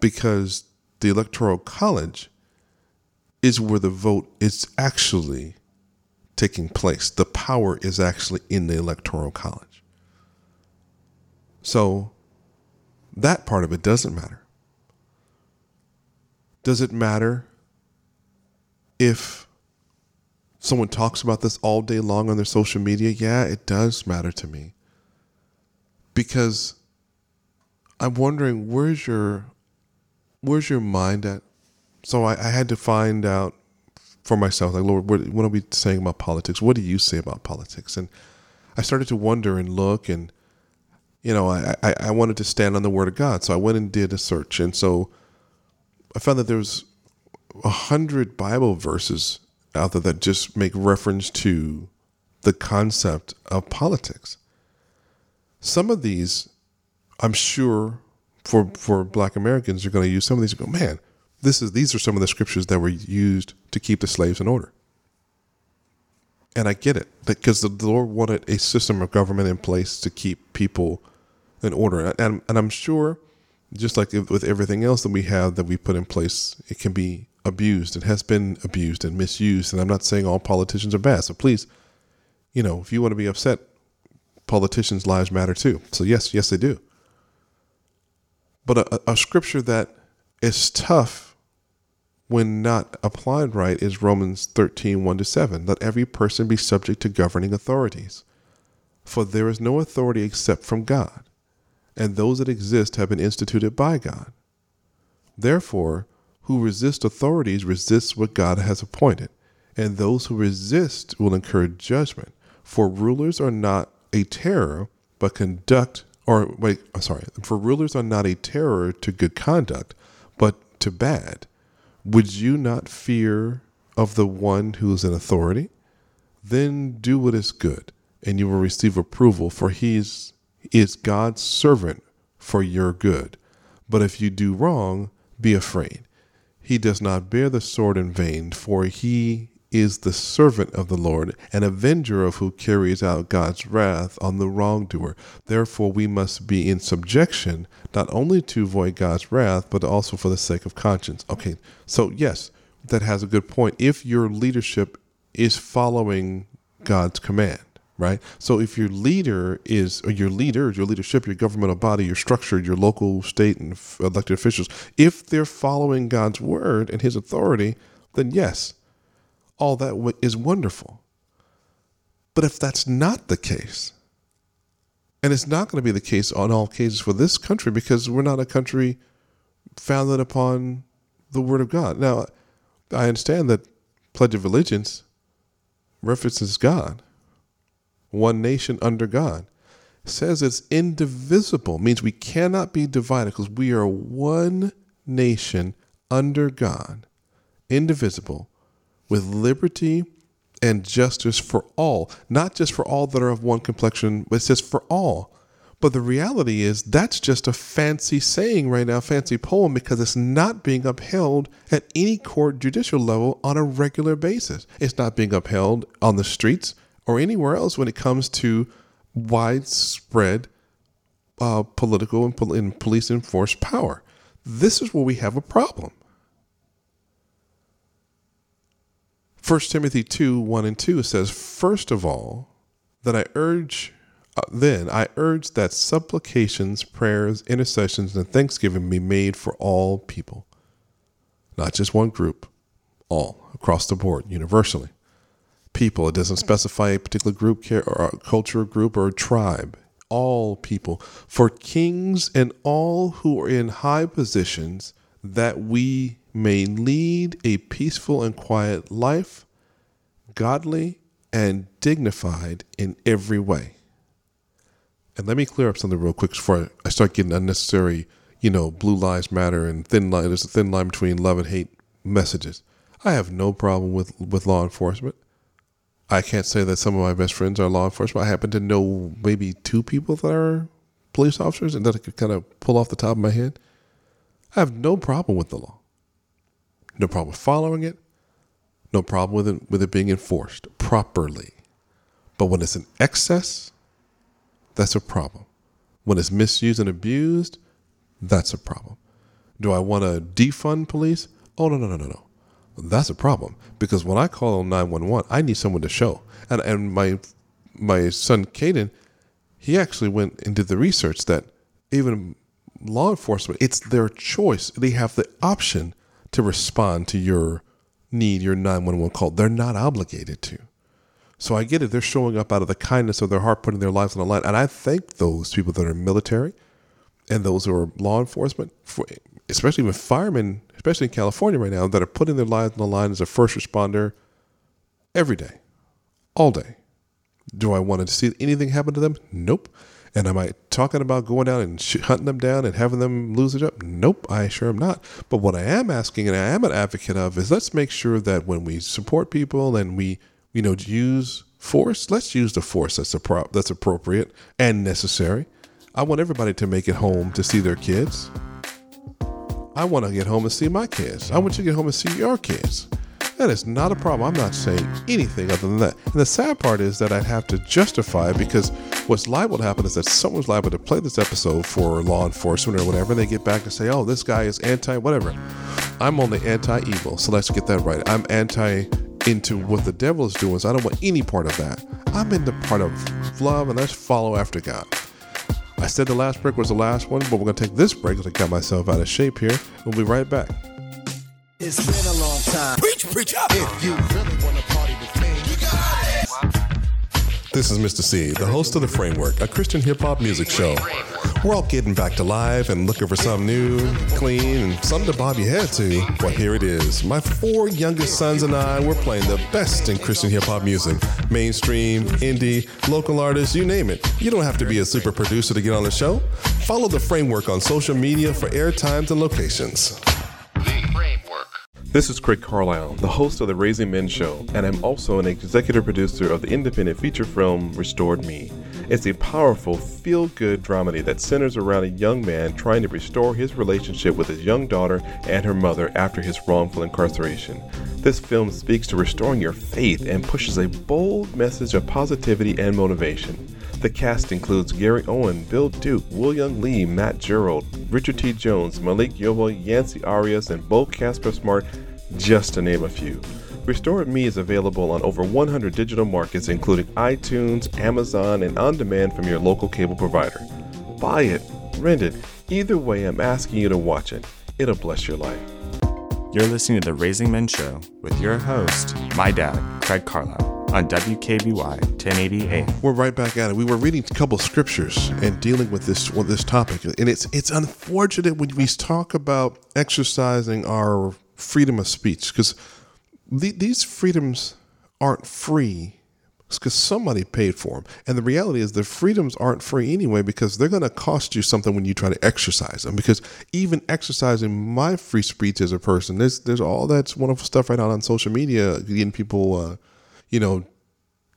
S1: Because the electoral college is where the vote is actually taking place. The power is actually in the electoral college. So that part of it doesn't matter. Does it matter if someone talks about this all day long on their social media, yeah, it does matter to me. Because I'm wondering where's your where's your mind at? So I, I had to find out for myself, like Lord, what, what are we saying about politics? What do you say about politics? And I started to wonder and look and you know, I, I, I wanted to stand on the word of God. So I went and did a search. And so I found that there was a hundred Bible verses out there that just make reference to the concept of politics. Some of these, I'm sure, for for Black Americans, you're going to use some of these and go, man, this is these are some of the scriptures that were used to keep the slaves in order. And I get it because the Lord wanted a system of government in place to keep people in order. And, and I'm sure, just like with everything else that we have that we put in place, it can be abused. It has been abused and misused. And I'm not saying all politicians are bad. So please, you know, if you want to be upset, politicians' lives matter too. So yes, yes, they do. But a, a scripture that is tough when not applied right is Romans 13, 1 to 7. Let every person be subject to governing authorities. For there is no authority except from God, and those that exist have been instituted by God. Therefore, who resist authorities resist what God has appointed, and those who resist will incur judgment. For rulers are not a terror, but conduct, or wait, sorry, for rulers are not a terror to good conduct, to bad. Would you not fear of the one who is in authority? Then do what is good, and you will receive approval, for he is, is God's servant for your good. But if you do wrong, be afraid he does not bear the sword in vain, for he is the servant of the Lord, an avenger of who carries out God's wrath on the wrongdoer. Therefore, we must be in subjection, not only to avoid God's wrath, but also for the sake of conscience. Okay, so yes, that has a good point. If your leadership is following God's command, right? So if your leader is, or your leaders, your leadership, your governmental body, your structure, your local, state, and elected officials, if they're following God's word and his authority, then yes, all that is wonderful. But if that's not the case, and it's not going to be the case on all cases for this country because we're not a country founded upon the word of God. Now, I understand that Pledge of Allegiance references God, one nation under God. says it's indivisible, means we cannot be divided because we are one nation under God, indivisible, with liberty and justice for all, not just for all that are of one complexion, but it says for all. But the reality is that's just a fancy saying right now, fancy poem, because it's not being upheld at any court judicial level on a regular basis. It's not being upheld on the streets or anywhere else when it comes to widespread uh, political and, pol- and police enforced power. This is where we have a problem. 1 Timothy 2 1 and 2 says, First of all, that I urge, uh, then I urge that supplications, prayers, intercessions, and thanksgiving be made for all people, not just one group, all across the board, universally people. It doesn't specify a particular group, or culture, group, or tribe. All people. For kings and all who are in high positions, that we may lead a peaceful and quiet life, godly and dignified in every way. And let me clear up something real quick before I start getting unnecessary, you know, blue lives matter and thin line. There's a thin line between love and hate messages. I have no problem with, with law enforcement. I can't say that some of my best friends are law enforcement. I happen to know maybe two people that are police officers and that I could kind of pull off the top of my head. I have no problem with the law. No problem with following it. No problem with it, with it being enforced properly. But when it's in excess, that's a problem. When it's misused and abused, that's a problem. Do I want to defund police? Oh, no, no, no, no, no. That's a problem because when I call 911, I need someone to show. And and my my son Caden, he actually went and did the research that even law enforcement, it's their choice. They have the option to respond to your need, your 911 call. They're not obligated to. So I get it. They're showing up out of the kindness of their heart, putting their lives on the line. And I thank those people that are military and those who are law enforcement, for, especially with firemen especially in California right now, that are putting their lives on the line as a first responder every day, all day. Do I want to see anything happen to them? Nope. And am I talking about going down and sh- hunting them down and having them lose their job? Nope, I sure am not. But what I am asking, and I am an advocate of, is let's make sure that when we support people and we, you know, use force, let's use the force that's appro- that's appropriate and necessary. I want everybody to make it home to see their kids. I want to get home and see my kids. I want you to get home and see your kids. That is not a problem. I'm not saying anything other than that. And the sad part is that I'd have to justify it because what's liable to happen is that someone's liable to play this episode for law enforcement or whatever. And they get back and say, oh, this guy is anti whatever. I'm only anti evil. So let's get that right. I'm anti into what the devil is doing. So I don't want any part of that. I'm in the part of love and let's follow after God. I said the last break was the last one, but we're going to take this break because I got myself out of shape here. We'll be right back.
S2: It's been a long time. Preach, preach up. If you really want to party with me, you got it.
S1: This is Mr. C, the host of The Framework, a Christian hip hop music show. We're all getting back to live and looking for something new, clean, and something to bob your head to. Well, here it is. My four youngest sons and I, we're playing the best in Christian hip hop music mainstream, indie, local artists, you name it. You don't have to be a super producer to get on the show. Follow The Framework on social media for airtimes and locations. This is Craig Carlisle, the host of the Raising Men Show, and I'm also an executive producer of the independent feature film Restored Me. It's a powerful, feel good dramedy that centers around a young man trying to restore his relationship with his young daughter and her mother after his wrongful incarceration. This film speaks to restoring your faith and pushes a bold message of positivity and motivation. The cast includes Gary Owen, Bill Duke, William Lee, Matt Gerald, Richard T. Jones, Malik Yoba, Yancey Arias, and Beau Casper Smart, just to name a few. Restored Me is available on over 100 digital markets, including iTunes, Amazon, and on demand from your local cable provider. Buy it, rent it, either way, I'm asking you to watch it. It'll bless your life.
S6: You're listening to The Raising Men Show with your host, my dad, Craig Carlisle, on WKBY 1080 AM.
S1: We're right back at it. We were reading a couple scriptures and dealing with this with this topic, and it's it's unfortunate when we talk about exercising our freedom of speech because the, these freedoms aren't free because somebody paid for them. And the reality is the freedoms aren't free anyway because they're going to cost you something when you try to exercise them. Because even exercising my free speech as a person, there's there's all that wonderful stuff right out on social media, getting people, uh, you know,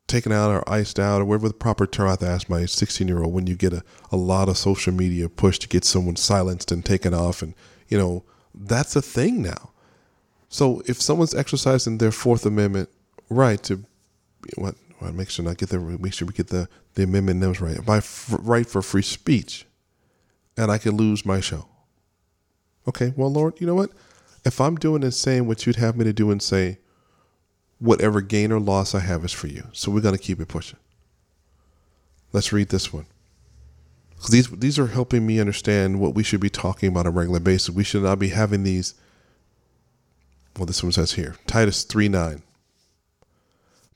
S1: taken out or iced out or whatever the proper term. I have to ask my 16 year old when you get a, a lot of social media push to get someone silenced and taken off. And, you know, that's a thing now. So if someone's exercising their Fourth Amendment right to what well, make sure not get the make sure we get the the amendment names right. My f- right for free speech, and I could lose my show. Okay, well, Lord, you know what? If I'm doing and saying what you'd have me to do and say, whatever gain or loss I have is for you. So we're gonna keep it pushing. Let's read this one. These these are helping me understand what we should be talking about on a regular basis. We should not be having these. Well, this one says here Titus 3 9.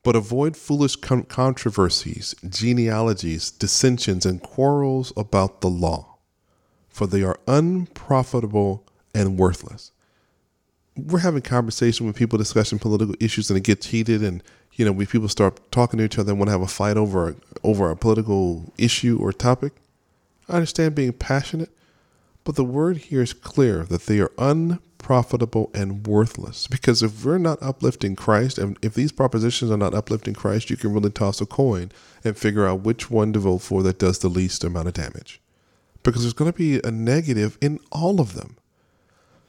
S1: But avoid foolish con- controversies, genealogies, dissensions, and quarrels about the law, for they are unprofitable and worthless. We're having conversation with people discussing political issues, and it gets heated, and you know, when people start talking to each other and want to have a fight over a, over a political issue or topic. I understand being passionate, but the word here is clear that they are unprofitable and worthless. Because if we're not uplifting Christ, and if these propositions are not uplifting Christ, you can really toss a coin and figure out which one to vote for that does the least amount of damage. Because there's going to be a negative in all of them.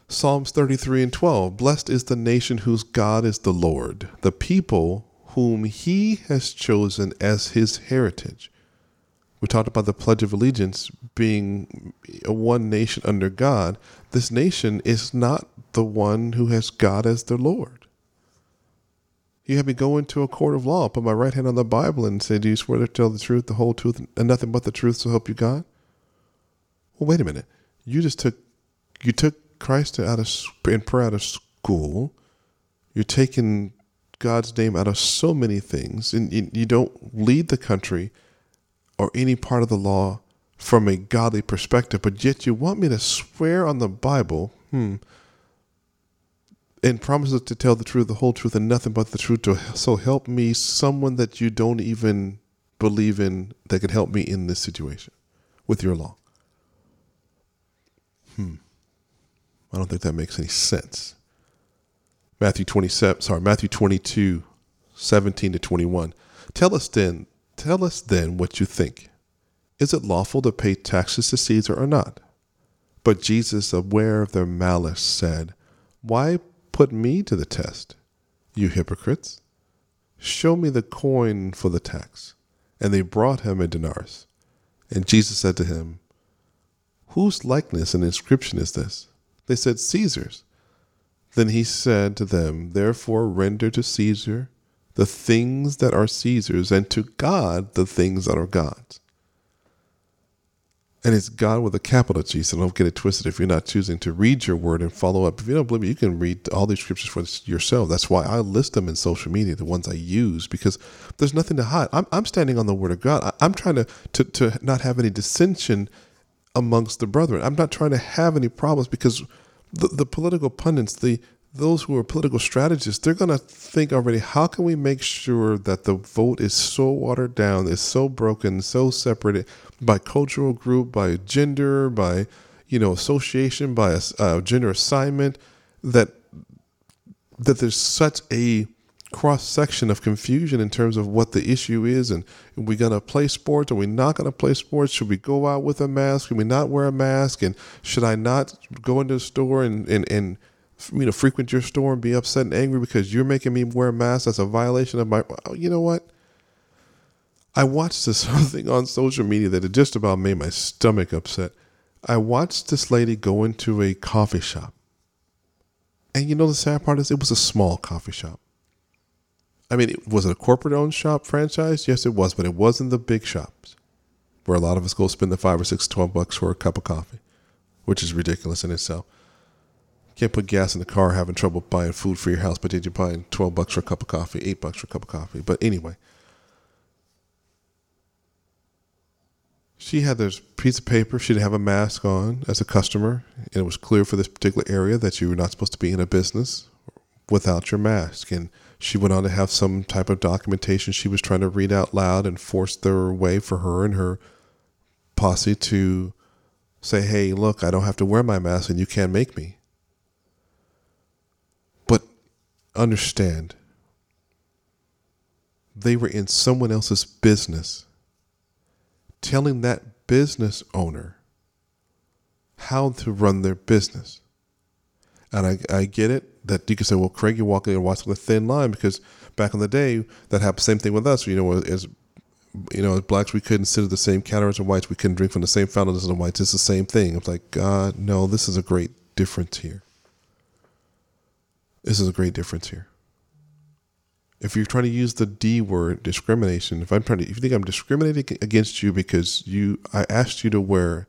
S1: Psalms 33 and 12 Blessed is the nation whose God is the Lord, the people whom he has chosen as his heritage. We talked about the Pledge of Allegiance being a one nation under God. This nation is not the one who has God as their Lord. You have me go into a court of law, put my right hand on the Bible, and say, Do you swear to tell the truth, the whole truth, and nothing but the truth, so help you God? Well, wait a minute. You just took you took Christ out of in prayer out of school. You're taking God's name out of so many things, and you, don't lead the country or any part of the law from a godly perspective, but yet you want me to swear on the Bible, hmm, and promises to tell the truth, the whole truth, and nothing but the truth. To so help me, someone that you don't even believe in that could help me in this situation with your law. Hmm. I don't think that makes any sense. Matthew 27, sorry, Matthew 22, 17 to 21. Tell us then, tell us then what you think. Is it lawful to pay taxes to Caesar or not? But Jesus, aware of their malice, said, Why put me to the test? You hypocrites, show me the coin for the tax. And they brought him a denarius. And Jesus said to him, Whose likeness and inscription is this? They said, Caesar's. Then he said to them, Therefore render to Caesar the things that are Caesar's, and to God the things that are God's. And it's God with a capital G, so don't get it twisted if you're not choosing to read your word and follow up. If you don't believe me, you can read all these scriptures for yourself. That's why I list them in social media, the ones I use, because there's nothing to hide. I'm, I'm standing on the word of God. I, am trying to, to, to not have any dissension amongst the brethren. I'm not trying to have any problems because the, the political pundits, the those who are political strategists, they're going to think already, how can we make sure that the vote is so watered down, is so broken, so separated by cultural group, by gender, by, you know, association, by a, uh, gender assignment, that that there's such a cross section of confusion in terms of what the issue is and are we going to play sports are we not going to play sports should we go out with a mask can we not wear a mask and should i not go into the store and, and, and you know, frequent your store and be upset and angry because you're making me wear a mask. That's a violation of my. Oh, you know what? I watched this [LAUGHS] thing on social media that it just about made my stomach upset. I watched this lady go into a coffee shop. And you know the sad part is it was a small coffee shop. I mean, was it a corporate owned shop franchise? Yes, it was, but it wasn't the big shops where a lot of us go spend the five or six, twelve bucks for a cup of coffee, which is ridiculous in itself. Can't put gas in the car, having trouble buying food for your house, but did you buying 12 bucks for a cup of coffee, 8 bucks for a cup of coffee. But anyway, she had this piece of paper. She didn't have a mask on as a customer, and it was clear for this particular area that you were not supposed to be in a business without your mask. And she went on to have some type of documentation she was trying to read out loud and force their way for her and her posse to say, hey, look, I don't have to wear my mask and you can't make me. But understand they were in someone else's business, telling that business owner how to run their business. And I, I get it that you can say, well, Craig, you're walking, you're walking a thin line because back in the day, that happened. Same thing with us. You know, as you know, as blacks, we couldn't sit at the same counter as the whites. We couldn't drink from the same fountain as the whites. It's the same thing. It's like, God, no, this is a great difference here. This is a great difference here. If you're trying to use the D word, discrimination, if I'm trying to, if you think I'm discriminating against you because you, I asked you to wear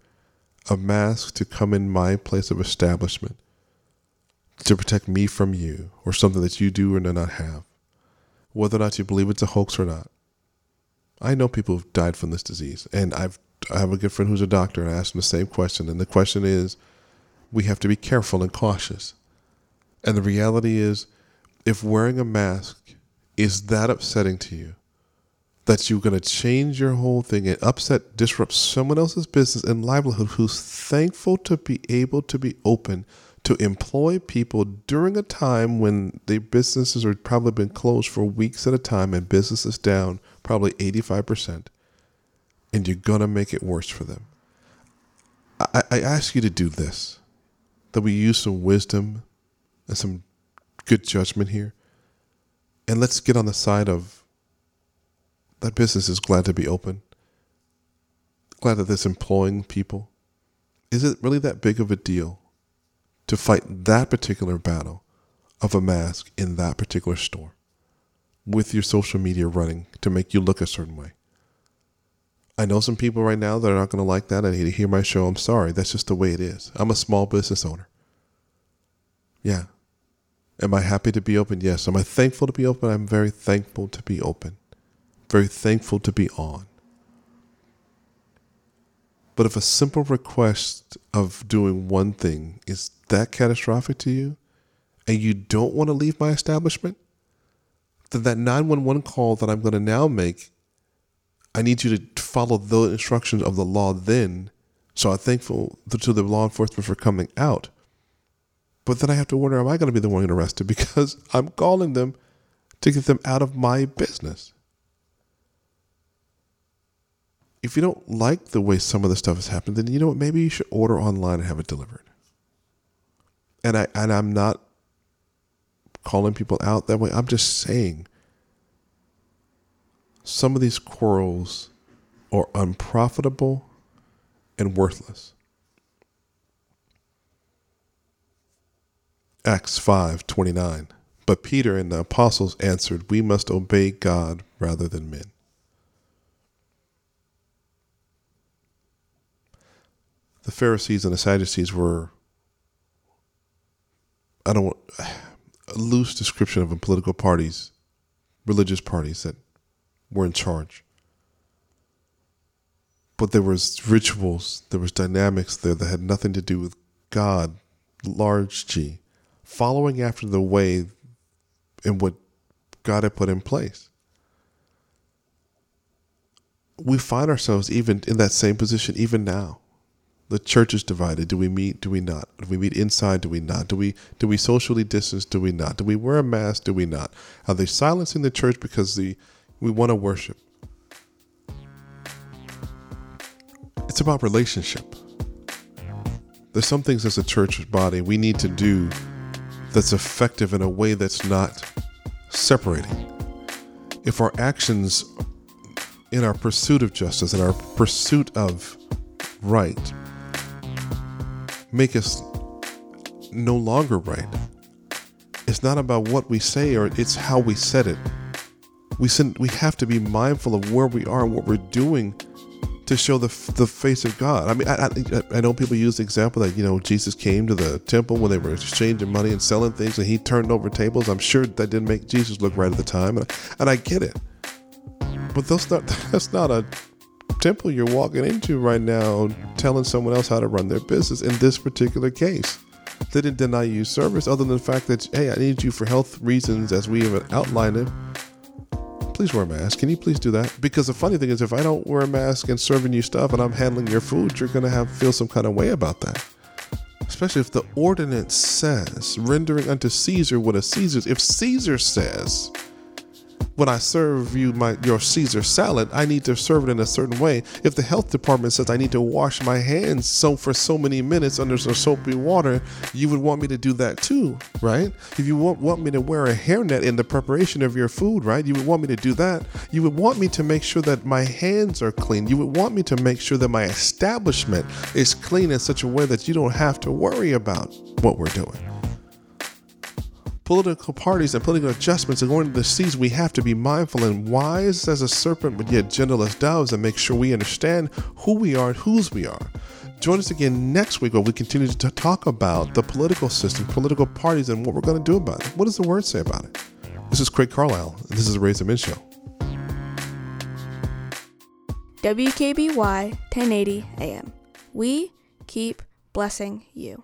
S1: a mask to come in my place of establishment to protect me from you or something that you do or do not have, whether or not you believe it's a hoax or not. I know people who've died from this disease, and I've I have a good friend who's a doctor, and I asked him the same question, and the question is, we have to be careful and cautious. And the reality is, if wearing a mask is that upsetting to you, that you're going to change your whole thing and upset, disrupt someone else's business and livelihood who's thankful to be able to be open to employ people during a time when their businesses are probably been closed for weeks at a time and business is down probably 85%, and you're going to make it worse for them. I, I ask you to do this that we use some wisdom and some good judgment here. And let's get on the side of that business is glad to be open, glad that it's employing people. Is it really that big of a deal to fight that particular battle of a mask in that particular store with your social media running to make you look a certain way? I know some people right now that are not going to like that. I need to hear my show. I'm sorry. That's just the way it is. I'm a small business owner. Yeah, Am I happy to be open? Yes. Am I thankful to be open? I'm very thankful to be open. Very thankful to be on. But if a simple request of doing one thing is that catastrophic to you, and you don't want to leave my establishment, then that 911 call that I'm going to now make, I need you to follow the instructions of the law then. So I'm thankful to the law enforcement for coming out. But then I have to wonder, am I going to be the one getting arrested [LAUGHS] because I'm calling them to get them out of my business? If you don't like the way some of the stuff has happened, then you know what? Maybe you should order online and have it delivered. And I and I'm not calling people out that way. I'm just saying some of these quarrels are unprofitable and worthless. Acts 5:29 But Peter and the apostles answered, "We must obey God rather than men." The Pharisees and the Sadducees were I don't want a loose description of political parties, religious parties that were in charge. But there was rituals, there was dynamics there that had nothing to do with God, large G, following after the way in what God had put in place. We find ourselves even in that same position even now. The church is divided. Do we meet? Do we not? Do we meet inside? Do we not? Do we do we socially distance? Do we not? Do we wear a mask? Do we not? Are they silencing the church because the we want to worship? It's about relationship. There's some things as a church body we need to do that's effective in a way that's not separating. If our actions in our pursuit of justice in our pursuit of right make us no longer right. It's not about what we say or it's how we said it. We we have to be mindful of where we are and what we're doing to show the the face of God. I mean, I, I, I know people use the example that you know Jesus came to the temple when they were exchanging money and selling things, and he turned over tables. I'm sure that didn't make Jesus look right at the time, and, and I get it. But that's not [LAUGHS] that's not a temple you're walking into right now telling someone else how to run their business in this particular case. They didn't deny you service other than the fact that, hey, I need you for health reasons as we have outlined it. Please wear a mask. Can you please do that? Because the funny thing is, if I don't wear a mask and serving you stuff and I'm handling your food, you're going to have feel some kind of way about that. Especially if the ordinance says, rendering unto Caesar what is Caesar's. If Caesar says, when I serve you my your Caesar salad, I need to serve it in a certain way. If the health department says I need to wash my hands so for so many minutes under some soapy water, you would want me to do that too, right? If you want, want me to wear a hairnet in the preparation of your food, right? You would want me to do that. You would want me to make sure that my hands are clean. You would want me to make sure that my establishment is clean in such a way that you don't have to worry about what we're doing political parties and political adjustments and going to the seas, we have to be mindful and wise as a serpent, but yet gentle as doves, and make sure we understand who we are and whose we are. Join us again next week where we continue to talk about the political system, political parties, and what we're going to do about it. What does the word say about it? This is Craig Carlisle. and This is the Raise Men Show.
S3: WKBY 1080 AM. We keep blessing you.